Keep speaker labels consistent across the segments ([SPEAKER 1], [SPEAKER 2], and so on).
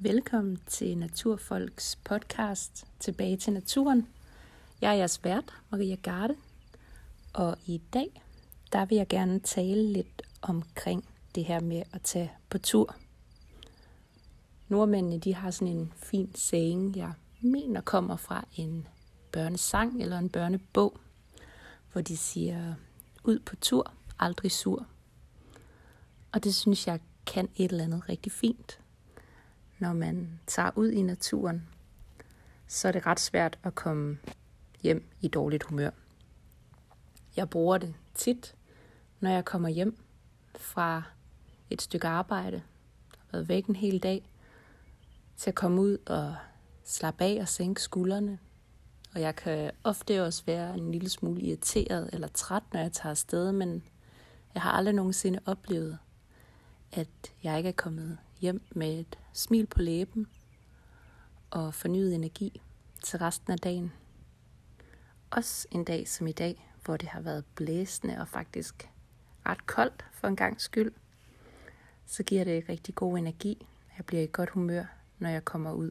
[SPEAKER 1] Velkommen til Naturfolks podcast Tilbage til naturen. Jeg er jeres vært, Maria Garde, og i dag der vil jeg gerne tale lidt omkring det her med at tage på tur. Nordmændene de har sådan en fin saying, jeg mener kommer fra en børnesang eller en børnebog, hvor de siger, ud på tur, aldrig sur. Og det synes jeg kan et eller andet rigtig fint. Når man tager ud i naturen, så er det ret svært at komme hjem i dårligt humør. Jeg bruger det tit, når jeg kommer hjem fra et stykke arbejde, har været væk en hel dag, til at komme ud og slappe af og sænke skuldrene. Og jeg kan ofte også være en lille smule irriteret eller træt, når jeg tager afsted, men jeg har aldrig nogensinde oplevet, at jeg ikke er kommet hjem med et smil på læben og fornyet energi til resten af dagen. Også en dag som i dag, hvor det har været blæsende og faktisk ret koldt for en gang skyld, så giver det rigtig god energi. Jeg bliver i godt humør, når jeg kommer ud.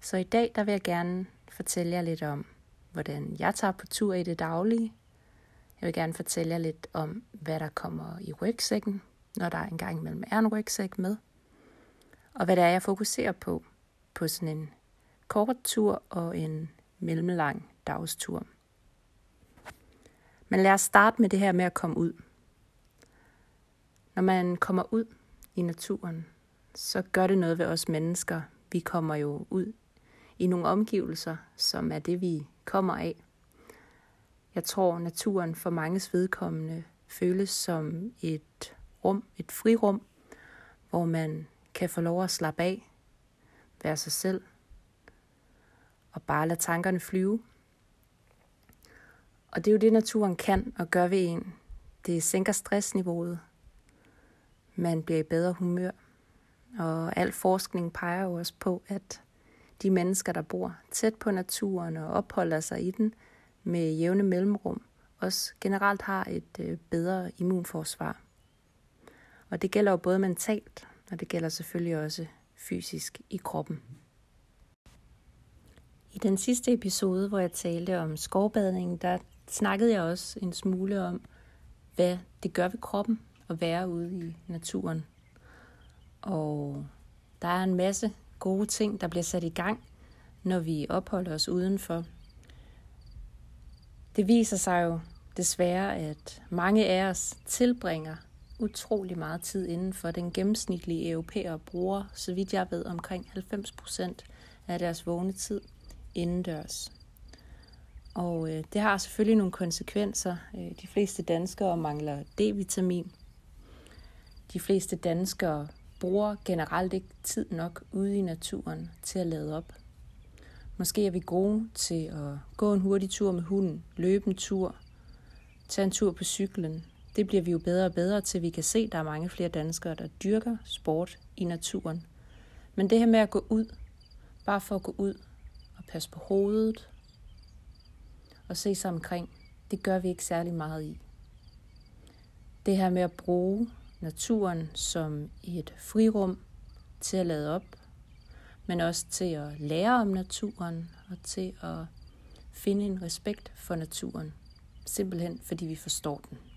[SPEAKER 1] Så i dag der vil jeg gerne fortælle jer lidt om, hvordan jeg tager på tur i det daglige. Jeg vil gerne fortælle jer lidt om, hvad der kommer i rygsækken, når der engang imellem er en rygsæk med. Og hvad det er, jeg fokuserer på, på sådan en kort tur og en mellemlang dagstur. Men lad os starte med det her med at komme ud. Når man kommer ud i naturen, så gør det noget ved os mennesker. Vi kommer jo ud i nogle omgivelser, som er det, vi kommer af. Jeg tror, naturen for manges vedkommende føles som et rum, et frirum, hvor man kan få lov at slappe af, være sig selv, og bare lade tankerne flyve. Og det er jo det, naturen kan og gør ved en. Det sænker stressniveauet. Man bliver i bedre humør. Og al forskning peger jo også på, at de mennesker, der bor tæt på naturen og opholder sig i den med jævne mellemrum, også generelt har et øh, bedre immunforsvar. Og det gælder jo både mentalt, og det gælder selvfølgelig også fysisk i kroppen. I den sidste episode, hvor jeg talte om skovbadning, der snakkede jeg også en smule om, hvad det gør ved kroppen at være ude i naturen. Og der er en masse gode ting, der bliver sat i gang, når vi opholder os udenfor. Det viser sig jo desværre, at mange af os tilbringer utrolig meget tid inden for den gennemsnitlige europæer bruger, så vidt jeg ved, omkring 90 procent af deres vågne tid indendørs. Og øh, det har selvfølgelig nogle konsekvenser. Øh, de fleste danskere mangler D-vitamin. De fleste danskere bruger generelt ikke tid nok ude i naturen til at lade op. Måske er vi gode til at gå en hurtig tur med hunden, løbe en tur, tage en tur på cyklen. Det bliver vi jo bedre og bedre til. Vi kan se, at der er mange flere danskere, der dyrker sport i naturen. Men det her med at gå ud, bare for at gå ud og passe på hovedet og se sig omkring, det gør vi ikke særlig meget i. Det her med at bruge naturen som et frirum til at lade op, men også til at lære om naturen og til at finde en respekt for naturen. Simpelthen fordi vi forstår den.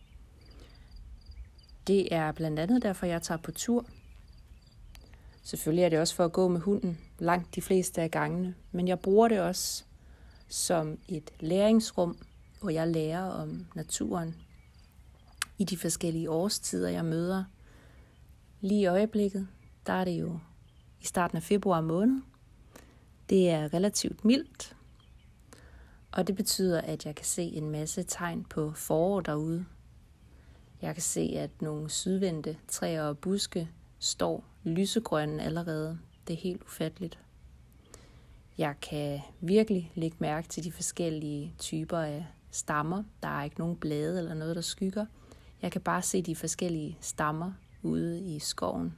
[SPEAKER 1] Det er blandt andet derfor, jeg tager på tur. Selvfølgelig er det også for at gå med hunden langt de fleste af gangene, men jeg bruger det også som et læringsrum, hvor jeg lærer om naturen i de forskellige årstider, jeg møder. Lige i øjeblikket, der er det jo i starten af februar måned. Det er relativt mildt, og det betyder, at jeg kan se en masse tegn på forår derude. Jeg kan se, at nogle sydvendte træer og buske står lysegrønne allerede. Det er helt ufatteligt. Jeg kan virkelig lægge mærke til de forskellige typer af stammer. Der er ikke nogen blade eller noget, der skygger. Jeg kan bare se de forskellige stammer ude i skoven,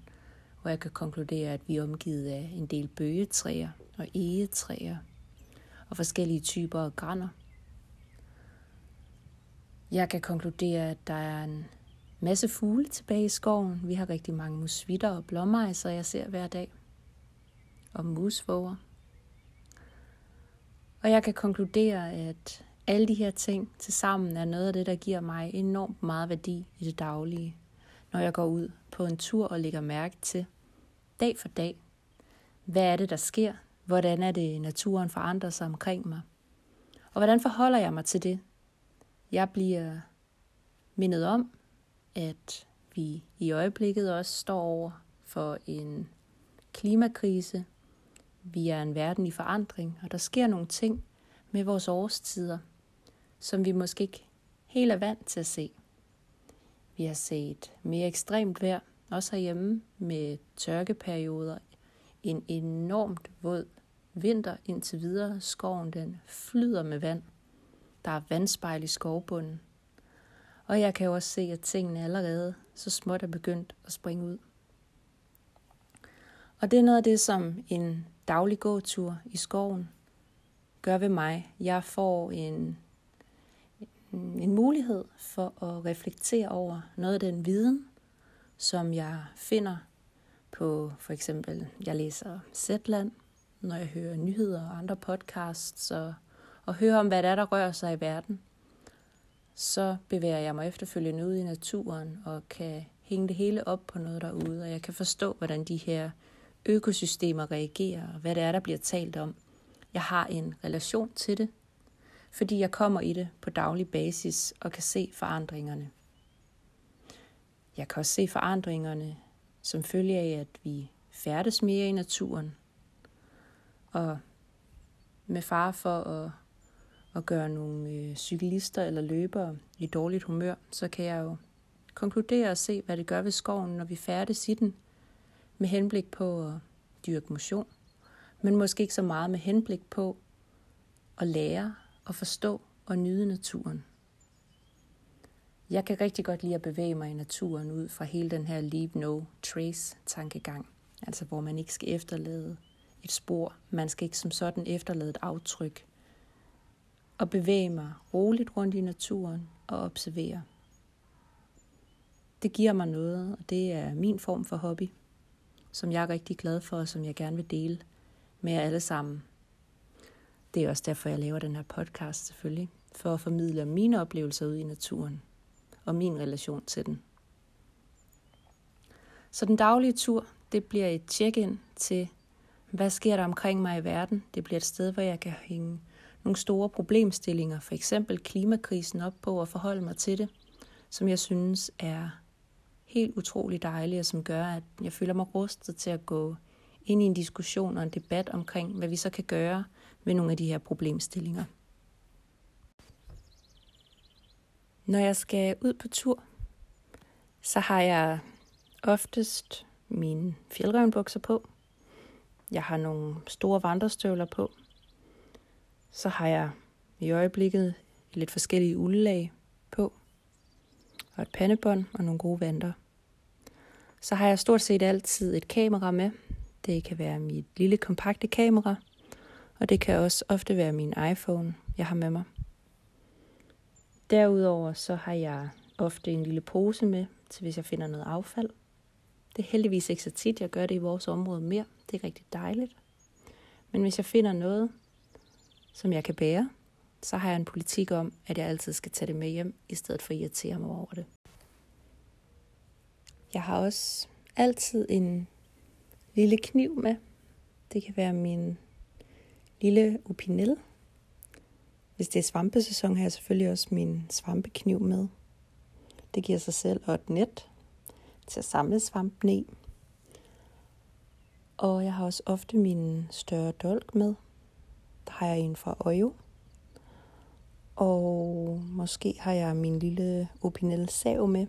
[SPEAKER 1] hvor jeg kan konkludere, at vi er omgivet af en del bøgetræer og egetræer og forskellige typer af grænder. Jeg kan konkludere, at der er en masse fugle tilbage i skoven. Vi har rigtig mange musvitter og blåmejser, jeg ser hver dag. Og musvåger. Og jeg kan konkludere, at alle de her ting til sammen er noget af det, der giver mig enormt meget værdi i det daglige, når jeg går ud på en tur og lægger mærke til, dag for dag, hvad er det, der sker? Hvordan er det, naturen forandrer sig omkring mig? Og hvordan forholder jeg mig til det? Jeg bliver mindet om, at vi i øjeblikket også står over for en klimakrise. Vi er en verden i forandring, og der sker nogle ting med vores årstider, som vi måske ikke helt er vant til at se. Vi har set mere ekstremt vejr, også herhjemme med tørkeperioder, en enormt våd vinter indtil videre. Skoven den flyder med vand. Der er vandspejl i skovbunden. Og jeg kan også se, at tingene allerede så småt er begyndt at springe ud. Og det er noget af det, som en daglig gåtur i skoven gør ved mig. Jeg får en, en mulighed for at reflektere over noget af den viden, som jeg finder på for eksempel, jeg læser Zetland, når jeg hører nyheder og andre podcasts, og, og høre om, hvad der er, der rører sig i verden, så bevæger jeg mig efterfølgende ud i naturen og kan hænge det hele op på noget derude, og jeg kan forstå, hvordan de her økosystemer reagerer, og hvad det er, der bliver talt om. Jeg har en relation til det, fordi jeg kommer i det på daglig basis og kan se forandringerne. Jeg kan også se forandringerne som følge af, at vi færdes mere i naturen, og med far for at, at gøre nogle øh, cyklister eller løbere i dårligt humør, så kan jeg jo konkludere og se, hvad det gør ved skoven, når vi færdes i den, med henblik på at dyrke motion, men måske ikke så meget med henblik på at lære og forstå og nyde naturen. Jeg kan rigtig godt lide at bevæge mig i naturen ud fra hele den her leave no trace tankegang, altså hvor man ikke skal efterlade et spor, man skal ikke som sådan efterlade et aftryk, og bevæge mig roligt rundt i naturen og observere. Det giver mig noget, og det er min form for hobby, som jeg er rigtig glad for, og som jeg gerne vil dele med jer alle sammen. Det er også derfor, jeg laver den her podcast selvfølgelig, for at formidle mine oplevelser ud i naturen og min relation til den. Så den daglige tur, det bliver et check-in til, hvad sker der omkring mig i verden. Det bliver et sted, hvor jeg kan hænge nogle store problemstillinger, for eksempel klimakrisen op på og forholde mig til det, som jeg synes er helt utrolig dejligt, og som gør, at jeg føler mig rustet til at gå ind i en diskussion og en debat omkring, hvad vi så kan gøre med nogle af de her problemstillinger. Når jeg skal ud på tur, så har jeg oftest mine fjeldrevnbukser på. Jeg har nogle store vandrestøvler på. Så har jeg i øjeblikket lidt forskellige uldlag på. Og et pandebånd og nogle gode vanter. Så har jeg stort set altid et kamera med. Det kan være mit lille kompakte kamera. Og det kan også ofte være min iPhone, jeg har med mig. Derudover så har jeg ofte en lille pose med, til hvis jeg finder noget affald. Det er heldigvis ikke så tit, jeg gør det i vores område mere. Det er rigtig dejligt. Men hvis jeg finder noget, som jeg kan bære, så har jeg en politik om, at jeg altid skal tage det med hjem, i stedet for at irritere mig over det. Jeg har også altid en lille kniv med. Det kan være min lille opinel, hvis det er svampesæson, har jeg selvfølgelig også min svampekniv med. Det giver sig selv og et net til at samle svampen i. Og jeg har også ofte min større dolk med. Der har jeg en fra Ojo. Og måske har jeg min lille opinel sav med.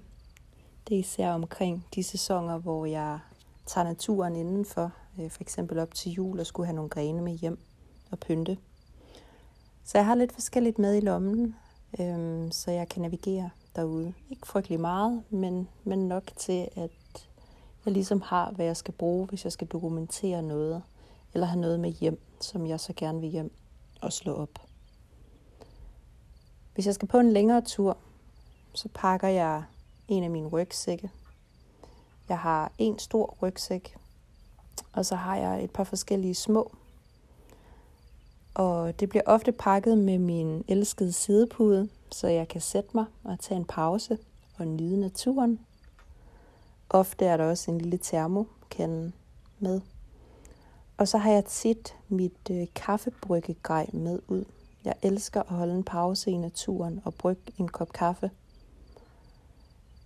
[SPEAKER 1] Det er især omkring de sæsoner, hvor jeg tager naturen indenfor. Øh, for eksempel op til jul og skulle have nogle grene med hjem og pynte. Så jeg har lidt forskelligt med i lommen, øhm, så jeg kan navigere derude. Ikke frygtelig meget, men, men nok til, at jeg ligesom har, hvad jeg skal bruge, hvis jeg skal dokumentere noget, eller have noget med hjem, som jeg så gerne vil hjem og slå op. Hvis jeg skal på en længere tur, så pakker jeg en af mine rygsække. Jeg har en stor rygsæk, og så har jeg et par forskellige små. Og det bliver ofte pakket med min elskede sidepude, så jeg kan sætte mig og tage en pause og nyde naturen. Ofte er der også en lille termokande med. Og så har jeg tit mit øh, kaffebryggegrej med ud. Jeg elsker at holde en pause i naturen og brygge en kop kaffe.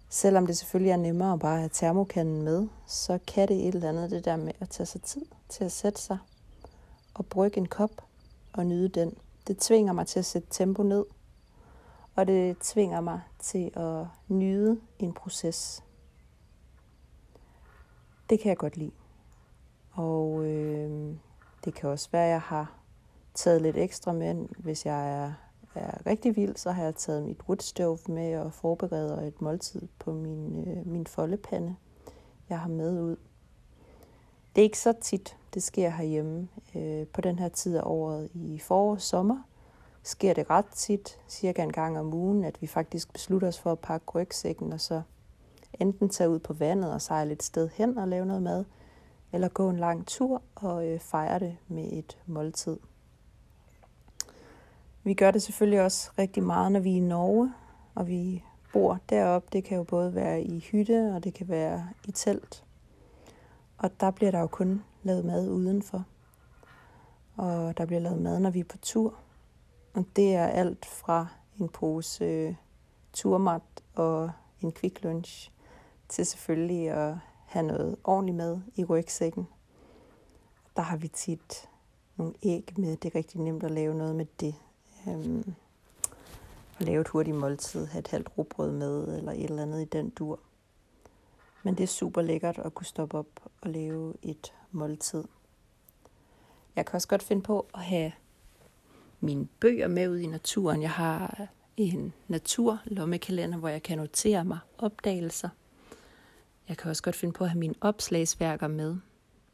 [SPEAKER 1] Selvom det selvfølgelig er nemmere at bare have termokanden med, så kan det et eller andet det der med at tage sig tid til at sætte sig og brygge en kop og nyde den. Det tvinger mig til at sætte tempo ned, og det tvinger mig til at nyde en proces. Det kan jeg godt lide. Og øh, det kan også være, at jeg har taget lidt ekstra med, hvis jeg er, er rigtig vild, så har jeg taget mit woodstove med og forbereder et måltid på min, øh, min foldepande, jeg har med ud. Det er ikke så tit, det sker herhjemme. Øh, på den her tid af året i forår og sommer sker det ret tit, cirka en gang om ugen, at vi faktisk beslutter os for at pakke rygsækken og så enten tage ud på vandet og sejle et sted hen og lave noget mad, eller gå en lang tur og øh, fejre det med et måltid. Vi gør det selvfølgelig også rigtig meget, når vi er i Norge, og vi bor deroppe. Det kan jo både være i hytte, og det kan være i telt. Og der bliver der jo kun lavet mad udenfor. Og der bliver lavet mad, når vi er på tur. Og det er alt fra en pose øh, turmat og en quick lunch til selvfølgelig at have noget ordentligt med i rygsækken. Der har vi tit nogle æg med. Det er rigtig nemt at lave noget med det. Øhm, at lave et hurtigt måltid, have et halvt råbrød med, eller et eller andet i den dur. Men det er super lækkert at kunne stoppe op og lave et måltid. Jeg kan også godt finde på at have mine bøger med ud i naturen. Jeg har en naturlommekalender, hvor jeg kan notere mig opdagelser. Jeg kan også godt finde på at have mine opslagsværker med,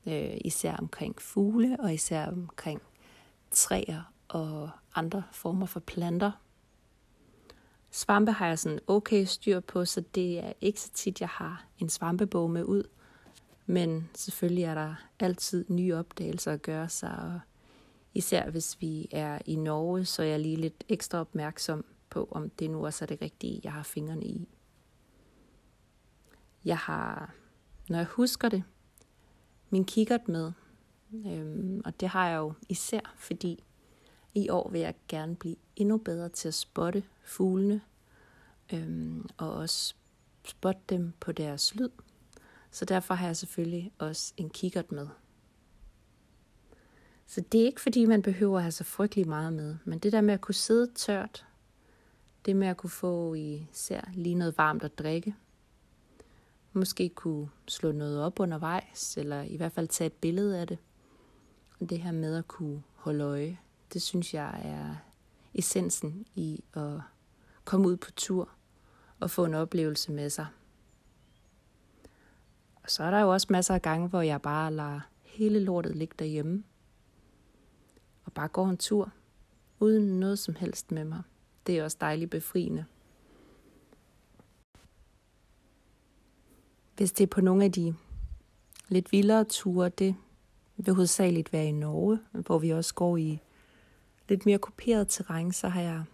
[SPEAKER 1] øh, især omkring fugle og især omkring træer og andre former for planter. Svampe har jeg sådan okay styr på, så det er ikke så tit, jeg har en svampebog med ud. Men selvfølgelig er der altid nye opdagelser at gøre sig, og især hvis vi er i Norge, så er jeg lige lidt ekstra opmærksom på, om det nu også er det rigtige, jeg har fingrene i. Jeg har, når jeg husker det, min kikkert med. Øhm, og det har jeg jo især, fordi i år vil jeg gerne blive endnu bedre til at spotte fuglene, øhm, og også spotte dem på deres lyd. Så derfor har jeg selvfølgelig også en kikkert med. Så det er ikke fordi, man behøver at have så frygtelig meget med, men det der med at kunne sidde tørt, det med at kunne få især lige noget varmt at drikke, måske kunne slå noget op undervejs, eller i hvert fald tage et billede af det. Og det her med at kunne holde øje, det synes jeg er essensen i at komme ud på tur og få en oplevelse med sig. Og så er der jo også masser af gange, hvor jeg bare lader hele lortet ligge derhjemme. Og bare går en tur, uden noget som helst med mig. Det er også dejligt befriende. Hvis det er på nogle af de lidt vildere ture, det vil hovedsageligt være i Norge, hvor vi også går i lidt mere kuperet terræn, så har jeg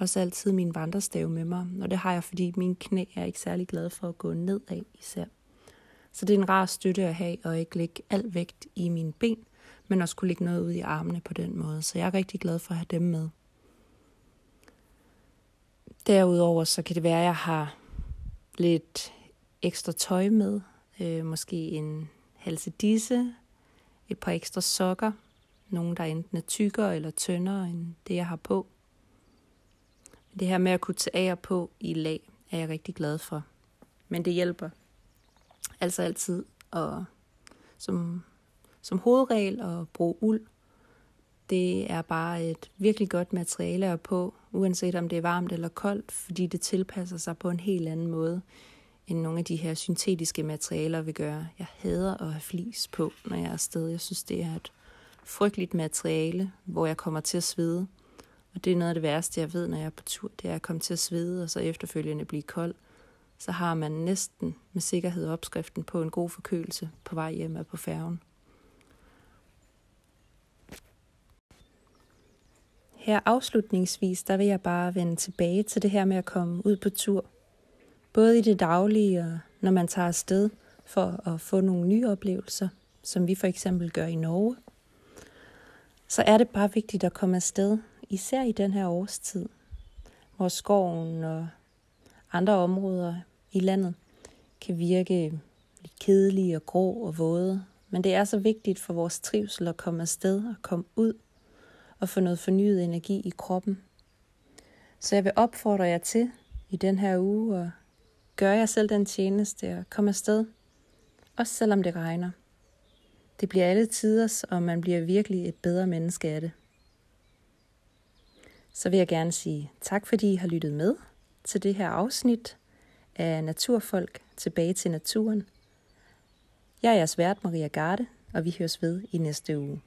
[SPEAKER 1] også altid min vandrestav med mig. Og det har jeg, fordi mine knæ er ikke særlig glade for at gå nedad især. Så det er en rar støtte at have, og ikke lægge al vægt i mine ben, men også kunne lægge noget ud i armene på den måde. Så jeg er rigtig glad for at have dem med. Derudover så kan det være, at jeg har lidt ekstra tøj med. Øh, måske en halsedisse, et par ekstra sokker. Nogle, der enten er tykkere eller tyndere end det, jeg har på. Det her med at kunne tage af på i lag, er jeg rigtig glad for. Men det hjælper altså altid at, som, som hovedregel at bruge uld. Det er bare et virkelig godt materiale at på, uanset om det er varmt eller koldt, fordi det tilpasser sig på en helt anden måde end nogle af de her syntetiske materialer vil gøre. Jeg hader at have flis på, når jeg er afsted. Jeg synes, det er et frygteligt materiale, hvor jeg kommer til at svede. Og det er noget af det værste, jeg ved, når jeg er på tur, det er at komme til at svede, og så efterfølgende blive kold. så har man næsten med sikkerhed opskriften på en god forkølelse på vej hjem og på færgen. Her afslutningsvis, der vil jeg bare vende tilbage til det her med at komme ud på tur. Både i det daglige og når man tager afsted for at få nogle nye oplevelser, som vi for eksempel gør i Norge, så er det bare vigtigt at komme afsted, især i den her årstid, hvor skoven og andre områder i landet kan virke lidt kedelige og grå og våde. Men det er så vigtigt for vores trivsel at komme afsted og komme ud og få noget fornyet energi i kroppen. Så jeg vil opfordre jer til i den her uge at gøre jeg selv den tjeneste at komme afsted, også selvom det regner. Det bliver alle tiders, og man bliver virkelig et bedre menneske af det. Så vil jeg gerne sige tak, fordi I har lyttet med til det her afsnit af Naturfolk tilbage til naturen. Jeg er jeres vært Maria Garde, og vi høres ved i næste uge.